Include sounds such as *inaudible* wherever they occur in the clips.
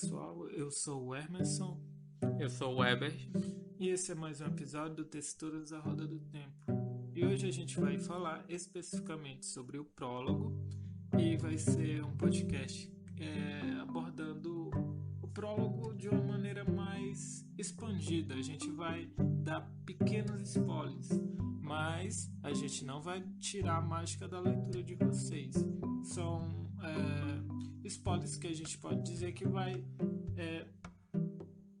pessoal, eu sou o Emerson. Eu sou o Weber. E esse é mais um episódio do Texturas da Roda do Tempo. E hoje a gente vai falar especificamente sobre o prólogo e vai ser um podcast é, abordando o prólogo de uma maneira mais expandida. A gente vai dar pequenos spoilers, mas a gente não vai tirar a mágica da leitura de vocês. São é, spoilers que a gente pode dizer que vai é,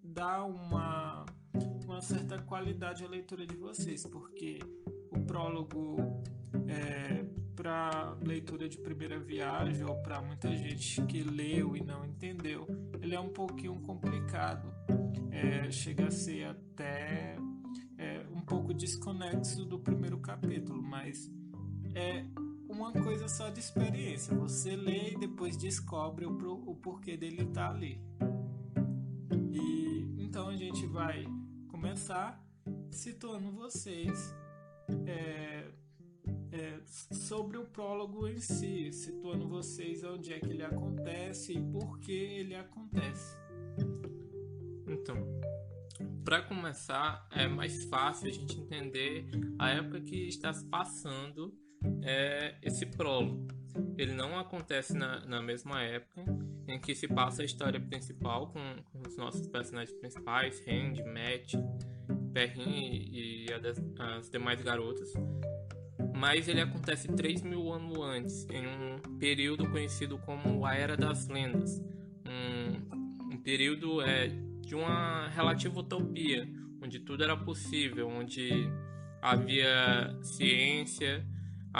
dar uma, uma certa qualidade à leitura de vocês, porque o prólogo é, para leitura de primeira viagem ou para muita gente que leu e não entendeu, ele é um pouquinho complicado. É, chega a ser até é, um pouco desconexo do primeiro capítulo, mas é uma coisa só de experiência. Você lê e depois descobre o, o porquê dele estar tá ali. E então a gente vai começar situando vocês é, é, sobre o prólogo em si, situando vocês onde é que ele acontece e por que ele acontece. Então, para começar, é mais fácil a gente entender a época que está se passando é esse prólogo. Ele não acontece na, na mesma época em que se passa a história principal com, com os nossos personagens principais, Randy, Matt, Perrin e, e as, demais garotas. Mas ele acontece 3 mil anos antes, em um período conhecido como a Era das Lendas. Um, um período é, de uma relativa utopia, onde tudo era possível, onde havia ciência,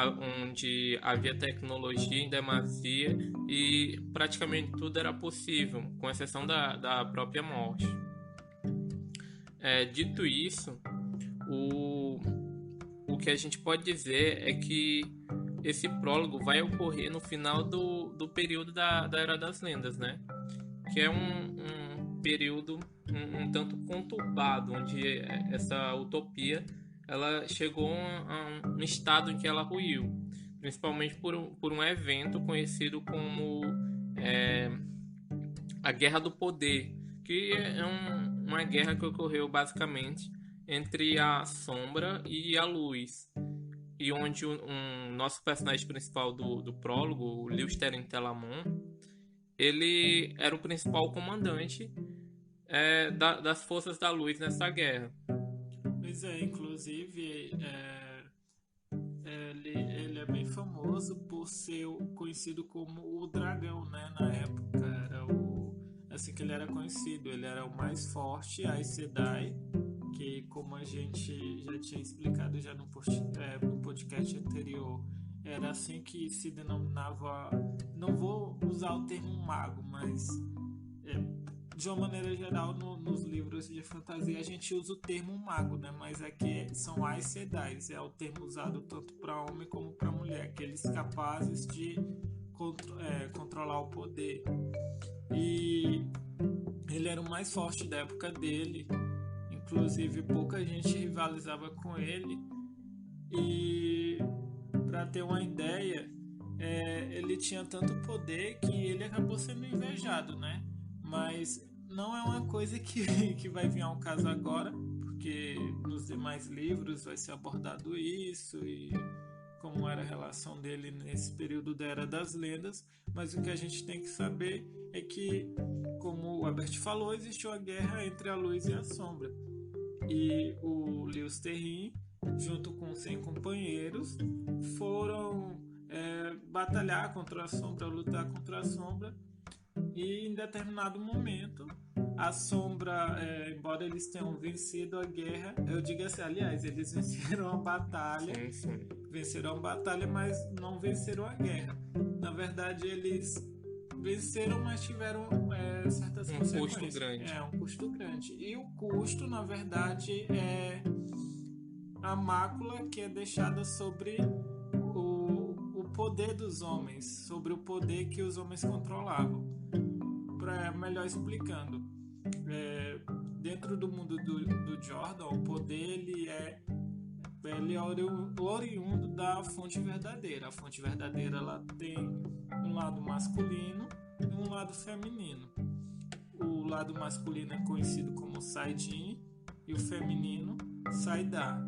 onde havia tecnologia em demasia e praticamente tudo era possível, com exceção da, da própria morte. É, dito isso, o, o que a gente pode dizer é que esse prólogo vai ocorrer no final do, do período da, da Era das Lendas, né? Que é um, um período um, um tanto conturbado, onde essa utopia ela chegou a um, estado em que ela ruiu, principalmente por um, por um evento conhecido como é, a Guerra do Poder, que é um, uma guerra que ocorreu basicamente entre a sombra e a luz, e onde um, nosso personagem principal do, do prólogo, o Lewis Telamon, ele era o principal comandante é, da, das forças da luz nessa guerra. Pois é, inclusive é, é, ele, ele é bem famoso por ser conhecido como o dragão, né? Na época era o assim que ele era conhecido, ele era o mais forte, a Sedai, que como a gente já tinha explicado já no, é, no podcast anterior, era assim que se denominava, não vou usar o termo mago, mas é, de uma maneira geral, no, nos livros de fantasia a gente usa o termo mago, né? Mas aqui são Aes Sedai, é o termo usado tanto para homem como para mulher, aqueles capazes de contro é, controlar o poder. E ele era o mais forte da época dele, inclusive pouca gente rivalizava com ele. E para ter uma ideia, é, ele tinha tanto poder que ele acabou sendo invejado, né? Mas não é uma coisa que, *laughs* que vai vir ao caso agora, porque nos demais livros vai ser abordado isso e como era a relação dele nesse período da Era das Lendas, mas o que a gente tem que saber é que, como o Albert falou, existiu a guerra entre a luz e a sombra. E o Lewis Terrin, junto com 100 companheiros, foram é, batalhar contra a sombra, lutar contra a sombra, e em determinado momento a sombra, é, embora eles tenham vencido a guerra, eu digo assim, aliás, eles *laughs* venceram a batalha, sim, sim. venceram a batalha, mas não venceram a guerra. Na verdade, eles venceram, mas tiveram é, certas um consequências. Um custo grande. É, um custo grande. E o custo, na verdade, é a mácula que é deixada sobre o, o poder dos homens, sobre o poder que os homens controlavam. Para melhor explicando, é, dentro do mundo do, do, Jordan, o poder ele é ele é oriundo da fonte verdadeira. A fonte verdadeira ela tem um lado masculino e um lado feminino. o lado masculino é conhecido como Saidin e o feminino Saidá.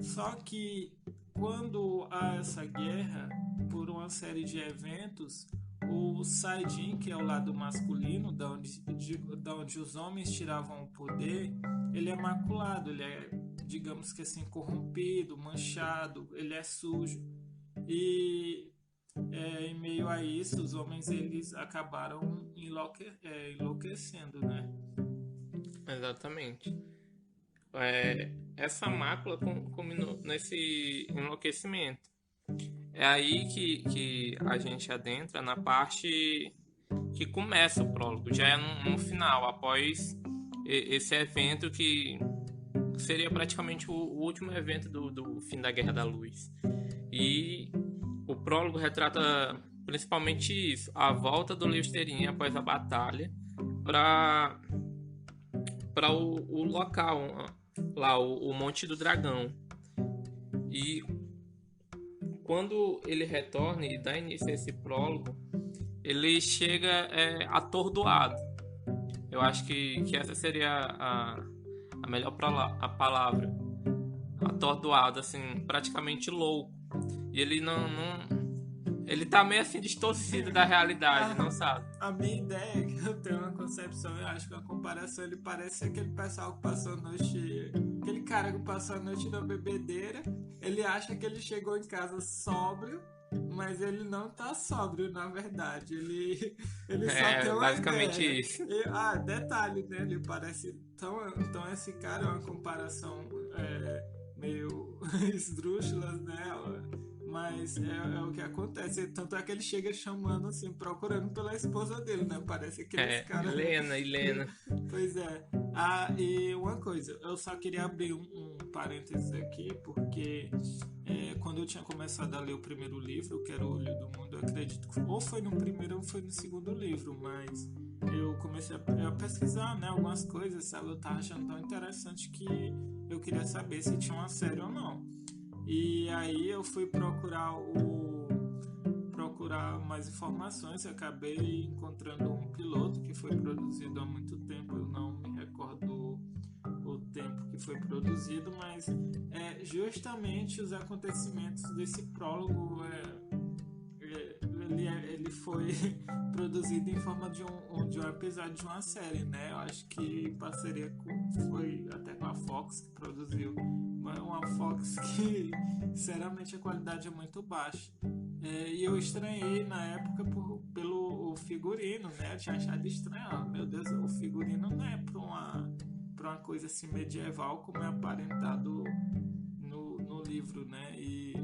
Só que quando há essa guerra, por uma série de eventos, o Saidin, que é o lado masculino, da onde, de, da onde os homens tiravam o poder, ele é maculado, ele é, digamos que assim, corrompido, manchado, ele é sujo. E é, em meio a isso, os homens eles acabaram enlouque, é, enlouquecendo, né? Exatamente. É, essa mácula culminou nesse enlouquecimento. É aí que, que a gente adentra na parte que começa o prólogo, já é no, no final, após esse evento que seria praticamente o, o último evento do, do fim da Guerra da Luz. E o prólogo retrata principalmente isso, a volta do Listerine após a batalha para para o, o, local lá o, o Monte do Dragão e quando ele retorna e dá início a esse prólogo ele chega é, atordoado eu acho que, que essa seria a, a melhor a palavra atordoado assim praticamente louco e ele não, não ele tá meio assim distorcido da realidade, a, não sabe? A minha ideia é que eu tenho uma concepção, eu acho que a comparação ele parece aquele pessoal que passou a noite. Aquele cara que passou a noite na bebedeira. Ele acha que ele chegou em casa sóbrio, mas ele não tá sóbrio, na verdade. Ele, ele só *laughs* é, tem uma basicamente ideia. isso. E, ah, detalhe, né? Ele parece. Então, então esse cara é uma comparação é, meio *laughs* esdrúxula, né? Mas é, é, o que acontece. Tanto é que ele chega chamando, assim, procurando pela esposa dele, né? Parece que é, cara. Helena, Helena. *laughs* pois é. Ah, e uma coisa, eu só queria abrir um, um parênteses aqui, porque é, quando eu tinha começado a ler o primeiro livro, que era O Olho do Mundo, eu acredito que ou foi no primeiro ou foi no segundo livro, mas eu comecei a, a pesquisar, né, algumas coisas, sabe? Eu tava achando tão interessante que eu queria saber se tinha uma série ou não. E aí eu fui procurar o procurar mais informações, e acabei encontrando um piloto que foi produzido há muito tempo, eu não me recordo o tempo que foi produzido, mas é justamente os acontecimentos desse prólogo é, ele, é, ele foi *laughs* produzido em forma de um, de um episódio de uma série, né? Eu acho que parceria com, foi até com a Fox que produziu uma Fox *laughs* que, sinceramente, a qualidade é muito baixa. É, e eu estranhei na época por, pelo figurino, né? Eu tinha achado estranho. Ah, meu Deus, o figurino não é para uma, pra uma coisa assim medieval como é aparentado no, no livro, né? E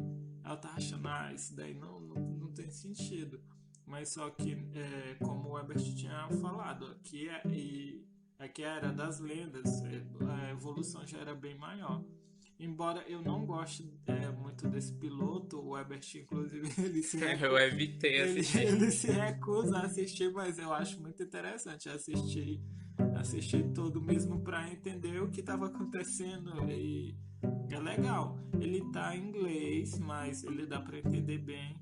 ela tava achando, ah, isso daí não, não, tem sentido. Mas só que, é, como o Herbert tinha falado, aqui é, e, aqui era das lendas, é, a evolução já era bem maior. Embora eu não goste é, muito desse piloto, o Ebert, inclusive, *laughs* ele se, *laughs* recusa, eu evitei assistir. Ele, ele se recusa a assistir, mas eu acho muito interessante assistir, assistir todo mesmo para entender o que estava acontecendo e é legal. Ele tá em inglês, mas ele dá para entender bem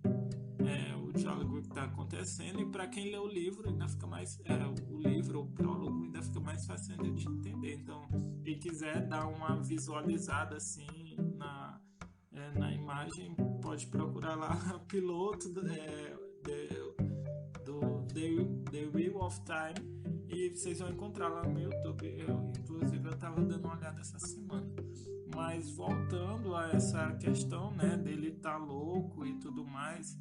é, o diálogo que está acontecendo e para quem lê o livro ainda fica mais é, o livro o prólogo ainda fica mais fácil de entender. Então quem quiser dar uma visualizada assim na, é, na imagem pode procurar lá *laughs* piloto é, do The, The Wheel of Time e vocês vão encontrar lá no YouTube. Eu, inclusive eu estava dando uma olhada essa semana. Mas voltando a essa questão, né, dele estar tá louco e tudo mais,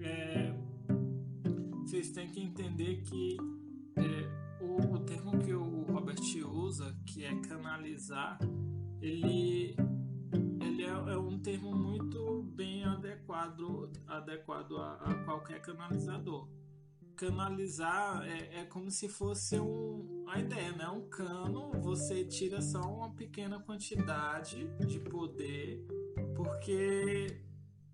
é, vocês têm que entender que é, o, o termo que o Robert usa, que é canalizar, ele ele é, é, um termo muito bem adequado adequado a, a qualquer canalizador canalizar é, é como se fosse um, a ideia, né? Um cano, você tira só uma pequena quantidade de poder, porque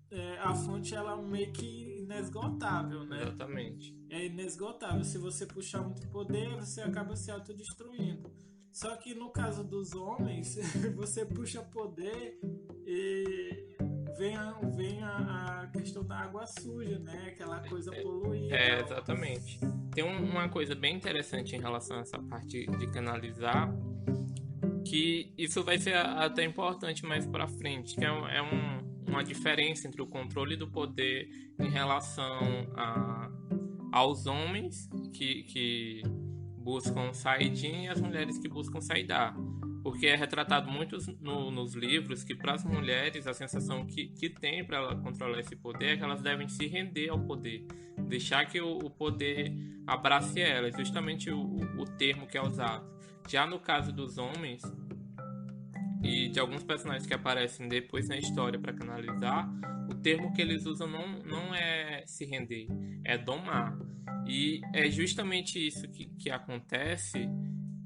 é, a fonte ela meio que inesgotável, né? Exatamente. É inesgotável. Se você puxar muito poder, você acaba se autodestruindo. Só que no caso dos homens, *laughs* você puxa poder e vem a, vem a, a questão na água suja, né? Aquela coisa poluída. É, exatamente. Tem um, uma coisa bem interessante em relação a essa parte de canalizar, que isso vai ser até importante mais para frente, que é, é um, uma diferença entre o controle do poder em relação a, aos homens que, que buscam saidinha e as mulheres que buscam saidar porque é retratado muito no, nos livros que para as mulheres a sensação que, que tem para ela controlar esse poder é que elas devem se render ao poder, deixar que o, o poder abrace elas, justamente o, o termo que é usado. Já no caso dos homens e de alguns personagens que aparecem depois na história para canalizar, o termo que eles usam não, não é se render, é domar. E é justamente isso que, que acontece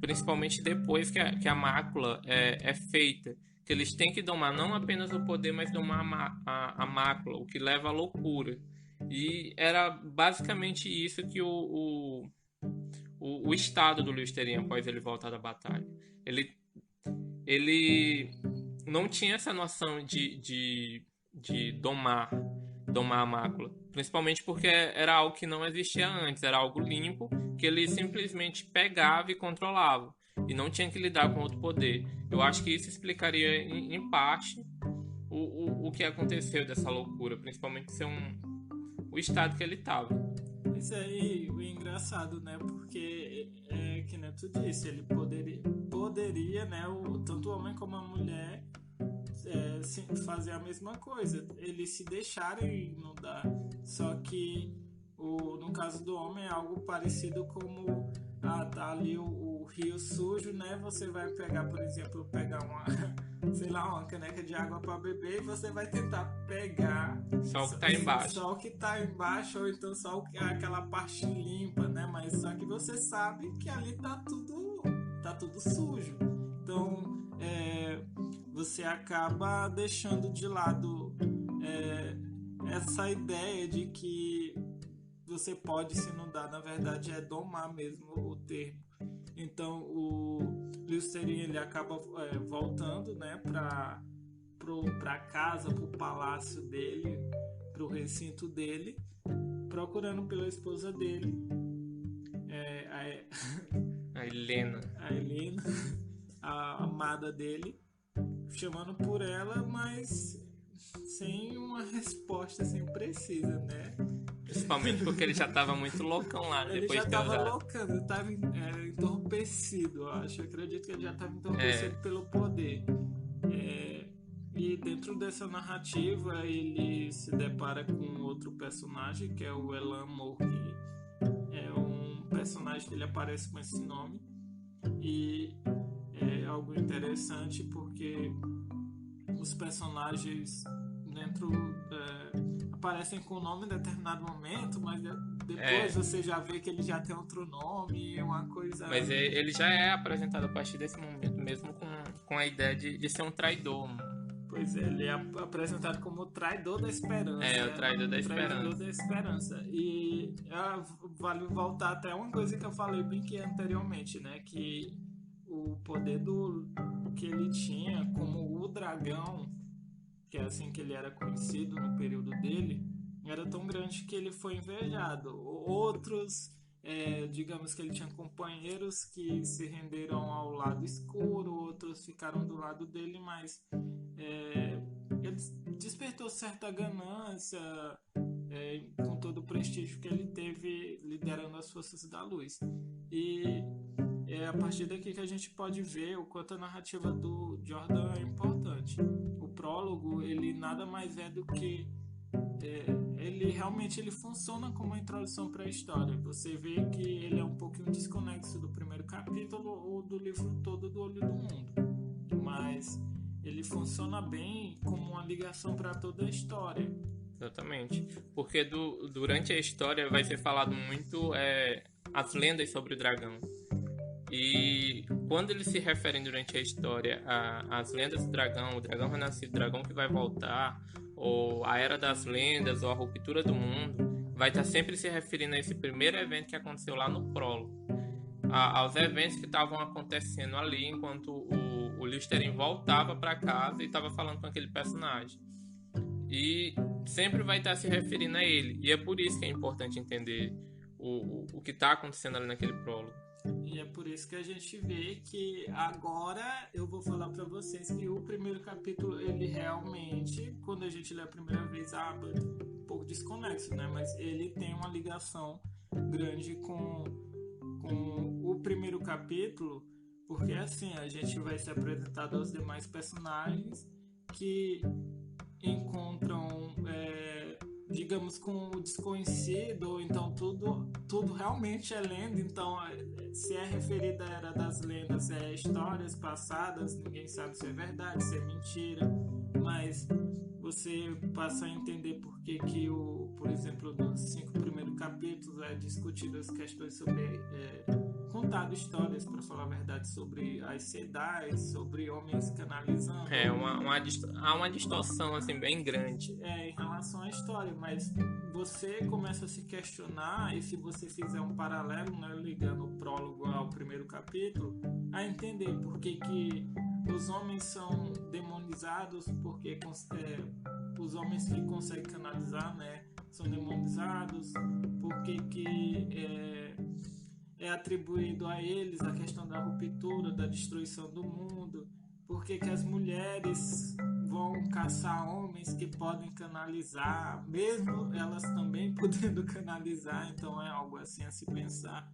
principalmente depois que a, que a mácula é, é, feita. Que eles têm que domar não apenas o poder, mas domar a, a, a mácula, o que leva à loucura. E era basicamente isso que o, o, o, o estado do Lewis teria após ele voltar da batalha. Ele, ele não tinha essa noção de, de, de domar, domar a mácula. Principalmente porque era algo que não existia antes, era algo limpo que ele simplesmente pegava e controlava e não tinha que lidar com outro poder. Eu acho que isso explicaria em, em parte o, o, o que aconteceu dessa loucura, principalmente ser um, o estado que ele estava. Isso aí, o engraçado, né? Porque é que nem tu disse, ele poderia, poderia né? O, tanto o homem como a mulher é, fazer a mesma coisa. Eles se deixarem inundar. Só que o, no caso do homem é algo parecido como ah, tá ali o, o, rio sujo, né? Você vai pegar, por exemplo, pegar uma, *laughs* sei lá, uma caneca de água para beber e você vai tentar pegar só o que tá embaixo. Só o que tá embaixo ou então só o, aquela parte limpa, né? Mas só que você sabe que ali tá tudo tá tudo sujo. Então, é, você acaba deixando de lado é, essa ideia de que você pode se inundar, na verdade é domar mesmo o termo. Então o Listerine ele acaba é, voltando, né, para para casa, para o palácio dele, para o recinto dele, procurando pela esposa dele, é, a, a Helena, *laughs* a Helena, *laughs* a amada dele, chamando por ela, mas sem uma *laughs* resposta assim precisa, né? Principalmente porque ele já tava muito loucão lá ele depois já de tava loucando, ele tava é, entorpecido, eu acho. Eu acredito que ele já tava entorpecido é. pelo poder. É, e dentro dessa narrativa ele se depara com outro personagem que é o Elan Moore, é um personagem que ele aparece com esse nome. E é algo interessante porque os personagens dentro é, aparecem com o nome em determinado momento, mas depois é. você já vê que ele já tem outro nome, uma coisa. Mas ele já é apresentado a partir desse momento, mesmo com, com a ideia de, de ser um traidor. Pois é, ele é apresentado como o traidor da esperança. É, o traidor da esperança. Traidor da esperança. E é, vale voltar até uma coisa que eu falei bem que anteriormente, né? Que o poder do que ele tinha como o dragão que é assim que ele era conhecido no período dele, era tão grande que ele foi invejado. Outros, é, digamos que ele tinha companheiros que se renderam ao lado escuro, outros ficaram do lado dele, mas é, ele despertou certa ganância é, com todo o prestígio que ele teve liderando as forças da luz. E é a partir daqui que a gente pode ver o quanto a narrativa do Jordan é importante. O prólogo, ele nada mais é do que é, ele realmente ele funciona como uma introdução para a história. Você vê que ele é um pouquinho desconexo do primeiro capítulo ou do livro todo do Olho do Mundo, mas ele funciona bem como uma ligação para toda a história. Exatamente, porque do, durante a história vai ser falado muito é, as lendas sobre o dragão. E quando eles se referem durante a história às lendas do dragão, o dragão renascido, o dragão que vai voltar, ou a era das lendas, ou a ruptura do mundo, vai estar sempre se referindo a esse primeiro evento que aconteceu lá no prólogo. A, aos eventos que estavam acontecendo ali enquanto o, o Listerine voltava para casa e estava falando com aquele personagem. E sempre vai estar se referindo a ele. E é por isso que é importante entender o, o, o que está acontecendo ali naquele prólogo. É por isso que a gente vê que agora eu vou falar para vocês que o primeiro capítulo, ele realmente, quando a gente lê a primeira vez, ah, um pouco desconexo, né? Mas ele tem uma ligação grande com, com o primeiro capítulo, porque assim, a gente vai ser apresentado aos demais personagens que encontram. É, digamos, com o desconhecido, então tudo, tudo realmente é lenda. Então, é, se é referida à Era das Lendas, é histórias passadas, ninguém sabe se é verdade, se é mentira, mas você passa a entender por que, que o, por exemplo, nos cinco primeiros capítulos é discutido as questões sobre. É, contado histórias, para falar a verdade, sobre as sedais, sobre homens canalizando. É, uma, uma, há uma distorção assim, bem grande. É, em relação à história, mas você começa a se questionar, e se você fizer um paralelo, né, ligando o prólogo ao primeiro capítulo, a entender por que, que os homens são demonizados, porque é, os homens que conseguem canalizar, né, são demonizados, porque que é, é atribuído a eles a questão da ruptura, da destruição do mundo, porque que as mulheres vão caçar homens que podem canalizar, mesmo elas também *laughs* podendo canalizar, então é algo assim a se pensar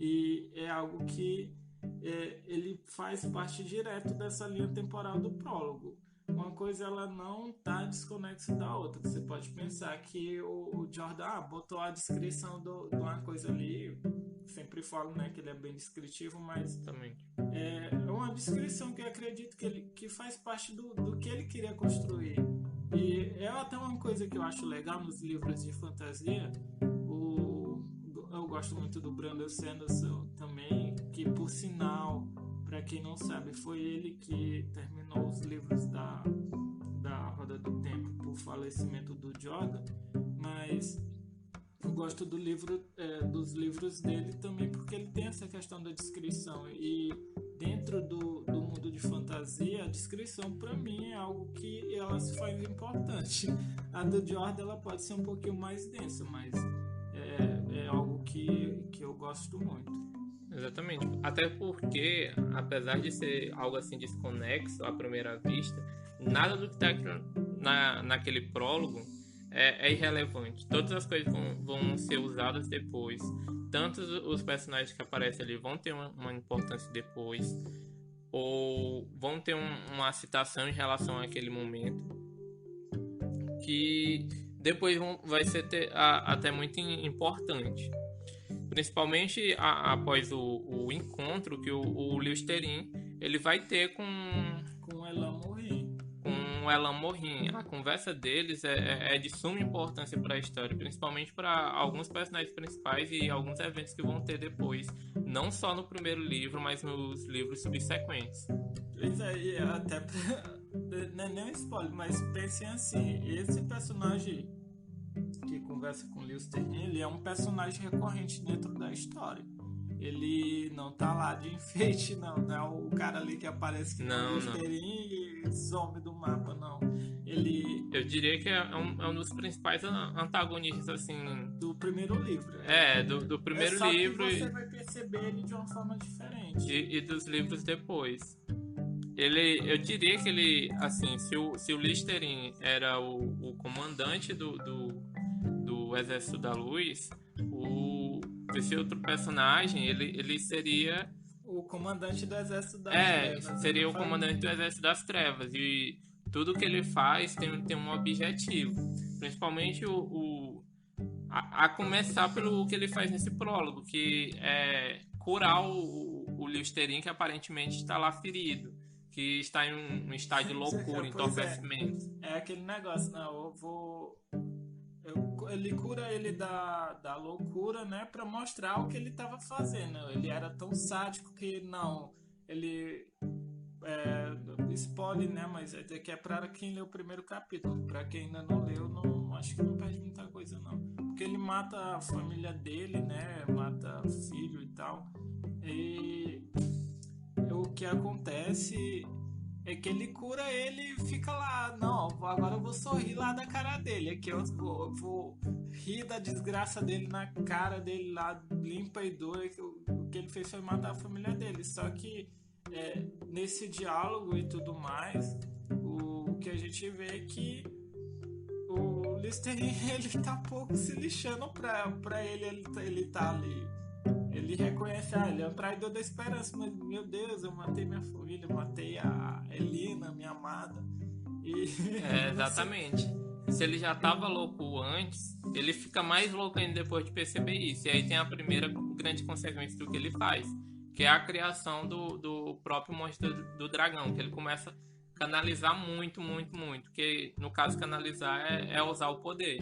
e é algo que é, ele faz parte direto dessa linha temporal do prólogo. Uma coisa ela não está desconexa da outra. Você pode pensar que o, o Jordan ah, botou a descrição de uma coisa ali, sempre falo né, que ele é bem descritivo, mas Também. É, uma descrição que eu acredito que, ele, que faz parte do, do que ele queria construir. E é até uma coisa que eu acho legal nos livros de fantasia. O, eu gosto muito do Brandon Sanderson também, que por sinal, para quem não sabe, foi ele que terminou os livros da, da Roda do Tempo por falecimento do Jordan, mas eu gosto do livro, é, dos livros dele também porque ele tem essa questão da descrição e dentro do, do mundo de fantasia a descrição para mim é algo que ela se faz importante. A do Jordan ela pode ser um pouquinho mais densa, mas é, é algo que, que eu gosto muito. Exatamente. Até porque, apesar de ser algo assim desconexo à primeira vista, nada do que está na, naquele prólogo é, é, irrelevante. Todas as coisas vão, vão ser usadas depois. Tanto os personagens que aparecem ali vão ter uma, uma importância depois, ou vão ter um, uma citação em relação àquele momento, que depois vão, vai ser ter, a, até muito importante. Principalmente a, após o, o, encontro que o, o Lewis Terin ele vai ter com, com Elan com Elan Morin. A conversa deles é, é, é de suma importância para a história, principalmente para alguns personagens principais e alguns eventos que vão ter depois, não só no primeiro livro, mas nos livros subsequentes. Pois é, até *laughs* não é nem um spoiler, mas pensem assim, esse personagem que conversa com Lewis Terrin, ele é um personagem recorrente dentro da história ele não tá lá de enfeite, não. Não é o cara ali que aparece que não, não. e some do mapa, não. Ele. Eu diria que é um, é um dos principais antagonistas, assim. Do primeiro livro. É, do, do primeiro é só livro. Que você e... vai perceber ele de uma forma diferente. E, e, dos livros depois. Ele, eu diria que ele, assim, se o, se o Listerin era o, o comandante do, do, do Exército da Luz, o esse outro personagem, ele, ele seria. O comandante do Exército das é, Trevas. É, seria o comandante do Exército das Trevas. E tudo que ele faz tem, tem um objetivo. Principalmente o. o a, a, começar pelo que ele faz nesse prólogo, que é curar o, o Listerin que aparentemente está lá ferido que está em um, um estado de *laughs* loucura, é, entorpecimento. É, é aquele negócio, não, eu vou ele cura ele da, da loucura, né, para mostrar o que ele estava fazendo. Ele era tão sádico que não, ele é, spoiler, né, mas é que é para quem leu o primeiro capítulo. Para quem ainda não leu, não acho que não perde muita coisa não, porque ele mata a família dele, né, mata filho e tal. E o que acontece é que ele cura ele e fica lá, não, agora eu vou sorrir lá da cara dele, aqui eu vou, eu vou rir da desgraça dele na cara dele lá, limpa e doa, que o, o que ele fez foi matar a família dele. Só que é, nesse diálogo e tudo mais, o, o que a gente vê é que o Listerine *laughs* ele tá pouco se lixando pra, pra ele, ele, ele tá ali ele reconhece, ah, ele é um traidor da esperança, mas meu Deus, eu matei minha família, eu matei a Elina, minha amada. E... *laughs* É, exatamente. Se ele já tava louco antes, ele fica mais louco ainda depois de perceber isso. E aí tem a primeira grande consequência do que ele faz, que é a criação do, do próprio monstro do, do dragão, que ele começa a canalizar muito, muito, muito. Que no caso, canalizar é, é usar o poder.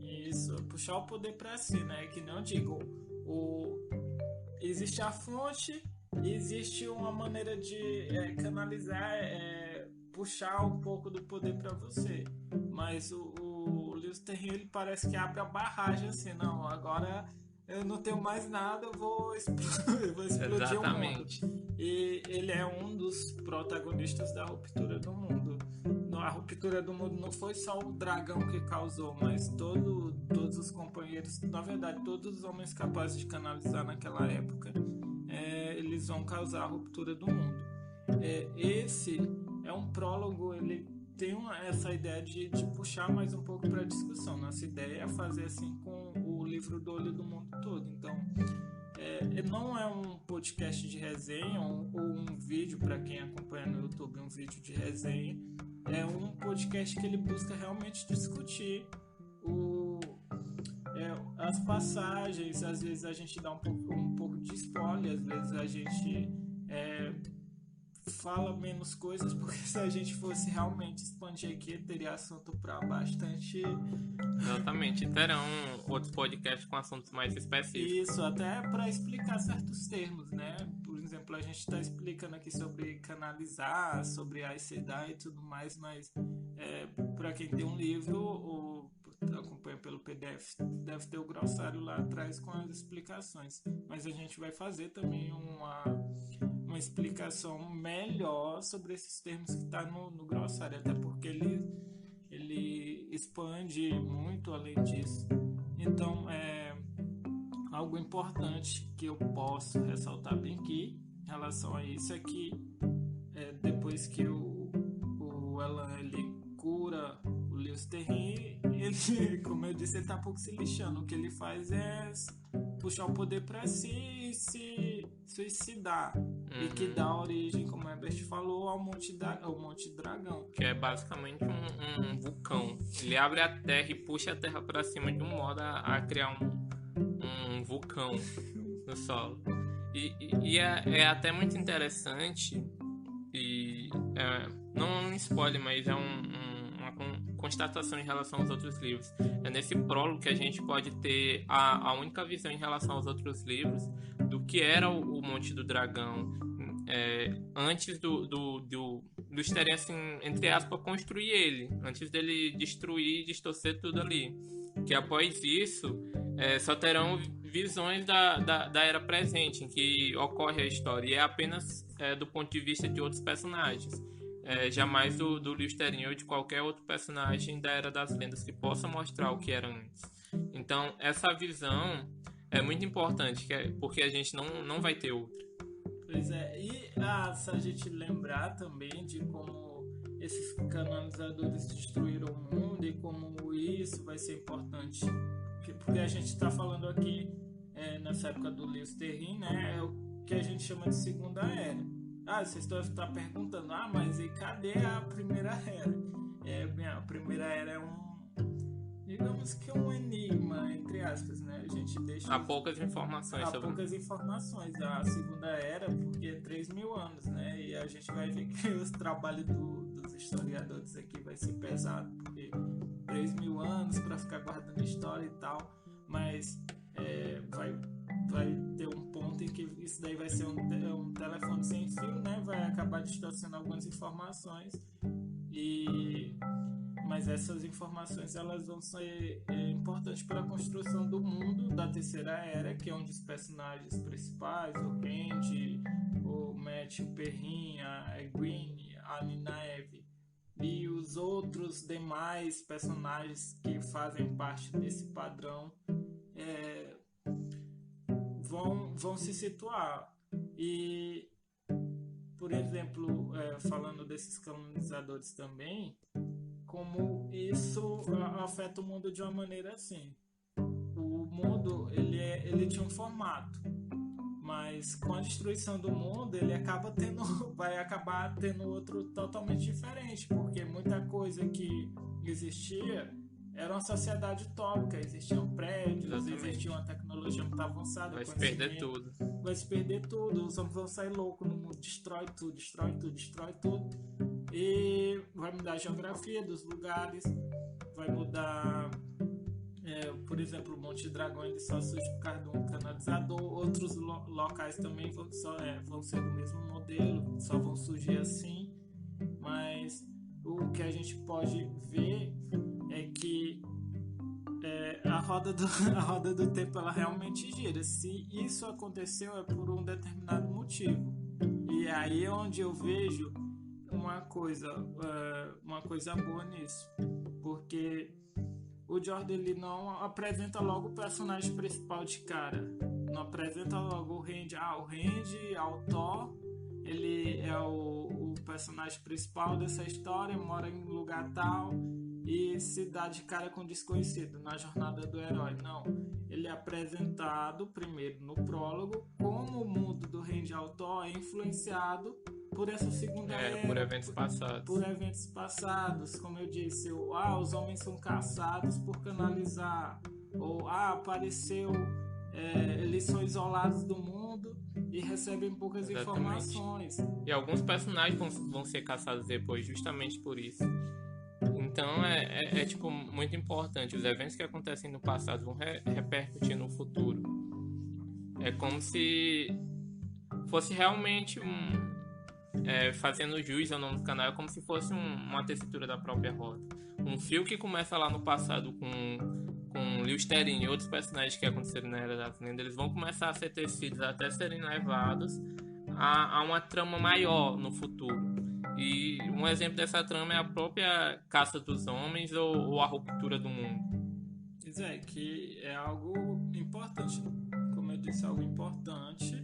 Isso, puxar o poder para si, né? Que não digo o, existe a fonte e existe uma maneira de é, canalizar, é, puxar um pouco do poder para você. Mas o, o Lewis Terrier, ele parece que abre a barragem assim, não, agora eu não tenho mais nada, eu vou, explodir, *laughs* vou explodir Exatamente. o mundo. E ele é um dos protagonistas da ruptura do mundo ruptura do mundo não foi só o dragão que causou, mas todo, todos os companheiros, na verdade, todos os homens capazes de canalizar naquela época, é, eles vão causar a ruptura do mundo. É, esse é um prólogo, ele tem uma, essa ideia de, de, puxar mais um pouco para a discussão. Nossa ideia é fazer assim com o livro do olho do mundo todo. Então, é, não é um podcast de resenha ou, ou um vídeo para quem acompanha no YouTube, um vídeo de resenha é um podcast que ele busca realmente discutir o, é, as passagens. Às vezes a gente dá um pouco, um pouco de spoiler, às vezes a gente é, fala menos coisas, porque *laughs* se a gente fosse realmente expandir aqui, teria assunto para bastante. Exatamente, terão outros podcasts com assuntos mais específicos. Isso, até para explicar certos termos, né? Por exemplo, a gente está explicando aqui sobre canalizar, sobre a ICDA e tudo mais, mas é, para quem tem um livro ou acompanha pelo PDF, deve ter o grossário lá atrás com as explicações. Mas a gente vai fazer também uma uma explicação melhor sobre esses termos que está no, no grossário, até porque ele, ele expande muito além disso. Então, é algo importante que eu posso ressaltar bem aqui em relação a isso é que é, depois que o, o Alan ele cura o Lewis Terry, ele, *laughs* como eu disse, ele tá pouco se lixando. O que ele faz é puxar o poder para si e se suicidar. Uhum. E que dá origem, como o Herbert falou, ao Monte, da, ao Monte Dragão. Que é basicamente um, um, vulcão. Ele abre a terra e puxa a terra para cima de um modo a, a criar um, um vulcão no solo. E, e, e é, é, até muito interessante, e é, não é um spoiler, mas é um, uma constatação em relação aos outros livros. É nesse prólogo que a gente pode ter a, a única visão em relação aos outros livros que era o, Monte do Dragão é, antes do, do, do, do Sterling, assim, entre aspas, construir ele, antes dele destruir e distorcer tudo ali. Que após isso, é, só terão visões da, da, da, era presente, em que ocorre a história, e é apenas é, do ponto de vista de outros personagens é, jamais do, do Listerine ou de qualquer outro personagem da Era das Lendas que possa mostrar o que era antes. Então, essa visão é muito importante, é, porque a gente não, não vai ter outra. Pois é, e ah, se a gente lembrar também de como esses canonizadores destruíram o mundo e como isso vai ser importante, porque a gente está falando aqui é, nessa época do Listerine, né, é o que a gente chama de Segunda Era ah, vocês estão estar perguntando, ah, mas e cadê a primeira era? É, a primeira era é um, digamos que um enigma, entre aspas, né? A gente deixa... Há poucas informações Há sobre... poucas informações. A segunda era, porque é 3 mil anos, né? E a gente vai ver que *laughs* os trabalhos do, dos historiadores aqui vai ser pesado, porque 3 mil anos para ficar guardando história e tal, mas é, vai vai ter um ponto em que isso daí vai ser um, um telefone sem fio, né? Vai acabar distorcendo algumas informações e mas essas informações elas vão ser é, importantes para a construção do mundo da terceira era, que é onde os personagens principais, o Randy, o Matt, o Perrin, a Green, a Ninaeve e os outros demais personagens que fazem parte desse padrão é, vão, vão se situar. E, por exemplo, é, falando desses colonizadores também, como isso afeta o mundo de uma maneira assim. O mundo ele, é, ele tinha um formato mas com a destruição do mundo ele acaba tendo *laughs* vai acabar tendo outro totalmente diferente porque muita coisa que existia era uma sociedade utópica existiam prédios Exatamente. existia uma tecnologia muito avançada vai se perder tudo vai se perder tudo os homens vão sair loucos no mundo destrói tudo destrói tudo destrói tudo e vai mudar a geografia dos lugares vai mudar é, por exemplo, o Monte Dragão ele só surge por causa de um canalizador. Outros lo locais também vão, só, é, vão ser do mesmo modelo, só vão surgir assim. Mas o que a gente pode ver é que é, a, roda do, *laughs* a roda do tempo ela realmente gira. Se isso aconteceu é por um determinado motivo. E aí é onde eu vejo uma coisa, uh, uma coisa boa nisso. Porque o Jordan ele não apresenta logo o personagem principal de cara. Não apresenta logo o Randy. Ah, o Randy, o Thor, ele é o, o personagem principal dessa história, mora em um lugar tal e se dá de cara com desconhecido na jornada do herói. Não, ele é apresentado primeiro no prólogo como o mundo do Randy Thor é influenciado por essa segunda é, era, por eventos passados. Por eventos passados, como eu disse, o, ah, os homens são caçados por canalizar, ou ah, apareceu, é, eles são isolados do mundo e recebem poucas Exatamente. informações. E alguns personagens vão, vão ser caçados depois, justamente por isso. Então é, é, é, tipo muito importante. Os eventos que acontecem no passado vão re repercutir no futuro. É como se fosse realmente um, é, fazendo jus ao nome do canal, é como se fosse um, uma tessitura da própria rota. Um fio que começa lá no passado com, com Listerine e outros personagens que aconteceram na Era das Lendas, eles vão começar a ser tecidos até serem levados a, a uma trama maior no futuro. E um exemplo dessa trama é a própria caça dos homens ou, ou a ruptura do mundo. Pois é, que é algo importante, como eu disse, algo importante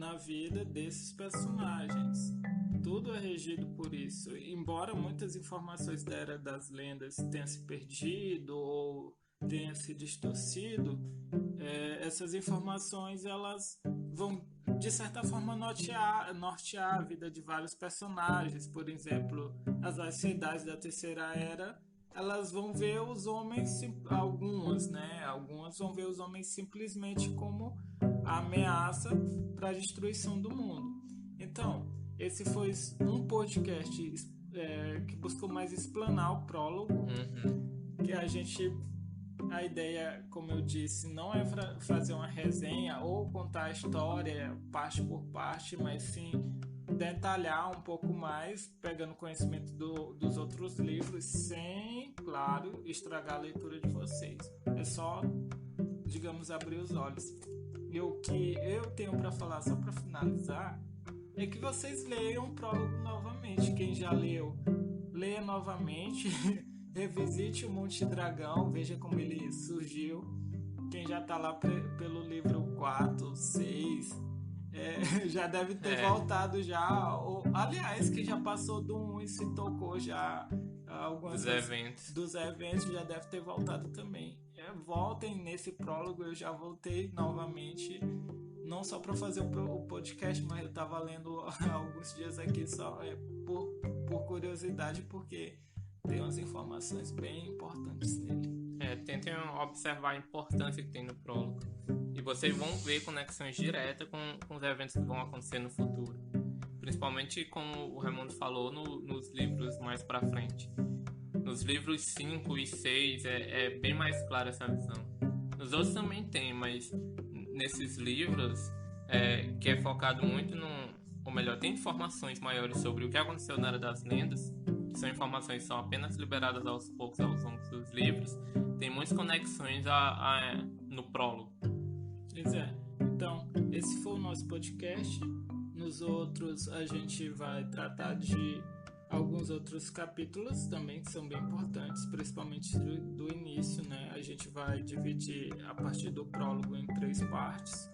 na vida desses personagens. Tudo é regido por isso. Embora muitas informações da Era das Lendas tenham se perdido ou tenham se distorcido, é, essas informações elas vão de certa forma nortear, nortear a vida de vários personagens. Por exemplo, as sociedades da Terceira Era elas vão ver os homens, algumas, né? Algumas vão ver os homens simplesmente como ameaça para a destruição do mundo. Então, esse foi um podcast é, que buscou mais explanar o prólogo, uhum. que a gente a ideia, como eu disse, não é fazer uma resenha ou contar a história parte por parte, mas sim detalhar um pouco mais, pegando conhecimento do, dos outros livros, sem, claro, estragar a leitura de vocês. É só, digamos, abrir os olhos. E o que eu tenho para falar, só para finalizar, é que vocês leiam o prólogo novamente. Quem já leu, leia novamente, *laughs* revisite o Monte Dragão, veja como ele surgiu. Quem já está lá pelo livro 4, 6, é, *laughs* já deve ter é. voltado já. Ou, aliás, que já passou do 1 e se tocou já algumas dos eventos. Dos eventos já deve ter voltado também. É, voltem nesse prólogo, eu já voltei novamente. Não só para fazer o podcast, mas eu estava lendo *laughs* alguns dias aqui só é, por, por curiosidade, porque tem umas informações bem importantes nele. É, tentem observar a importância que tem no prólogo. E vocês vão ver conexões diretas com, com os eventos que vão acontecer no futuro. Principalmente, como o Raimundo falou, no, nos livros mais para frente. Nos livros 5 e 6 é, é bem mais clara essa visão. Nos outros também tem, mas nesses livros, é, que é focado muito no. Ou melhor, tem informações maiores sobre o que aconteceu na Era das Lendas, são informações que são apenas liberadas aos poucos ao longo dos livros, tem muitas conexões a, a, no prólogo. Pois é. Então, esse foi o nosso podcast. Nos outros, a gente vai tratar de alguns outros capítulos também que são bem importantes, principalmente do, do, início, né? A gente vai dividir a partir do prólogo em três partes.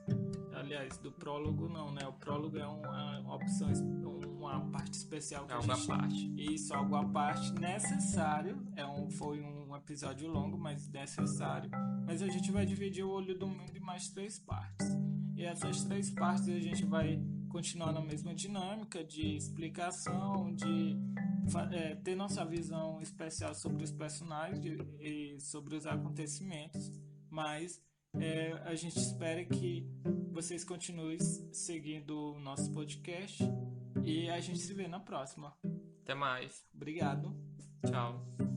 Aliás, do prólogo não, né? O prólogo é uma, uma opção, uma parte especial que algo a gente... à parte. Isso, algo à parte necessário. É um, foi um episódio longo, mas necessário. Mas a gente vai dividir o olho do mundo em mais três partes. E essas três partes a gente vai continuar na mesma dinâmica de explicação, de é, ter nossa visão especial sobre os personagens e sobre os acontecimentos, mas é, a gente espera que vocês continuem seguindo o nosso podcast e a gente se vê na próxima. Até mais. Obrigado. Tchau.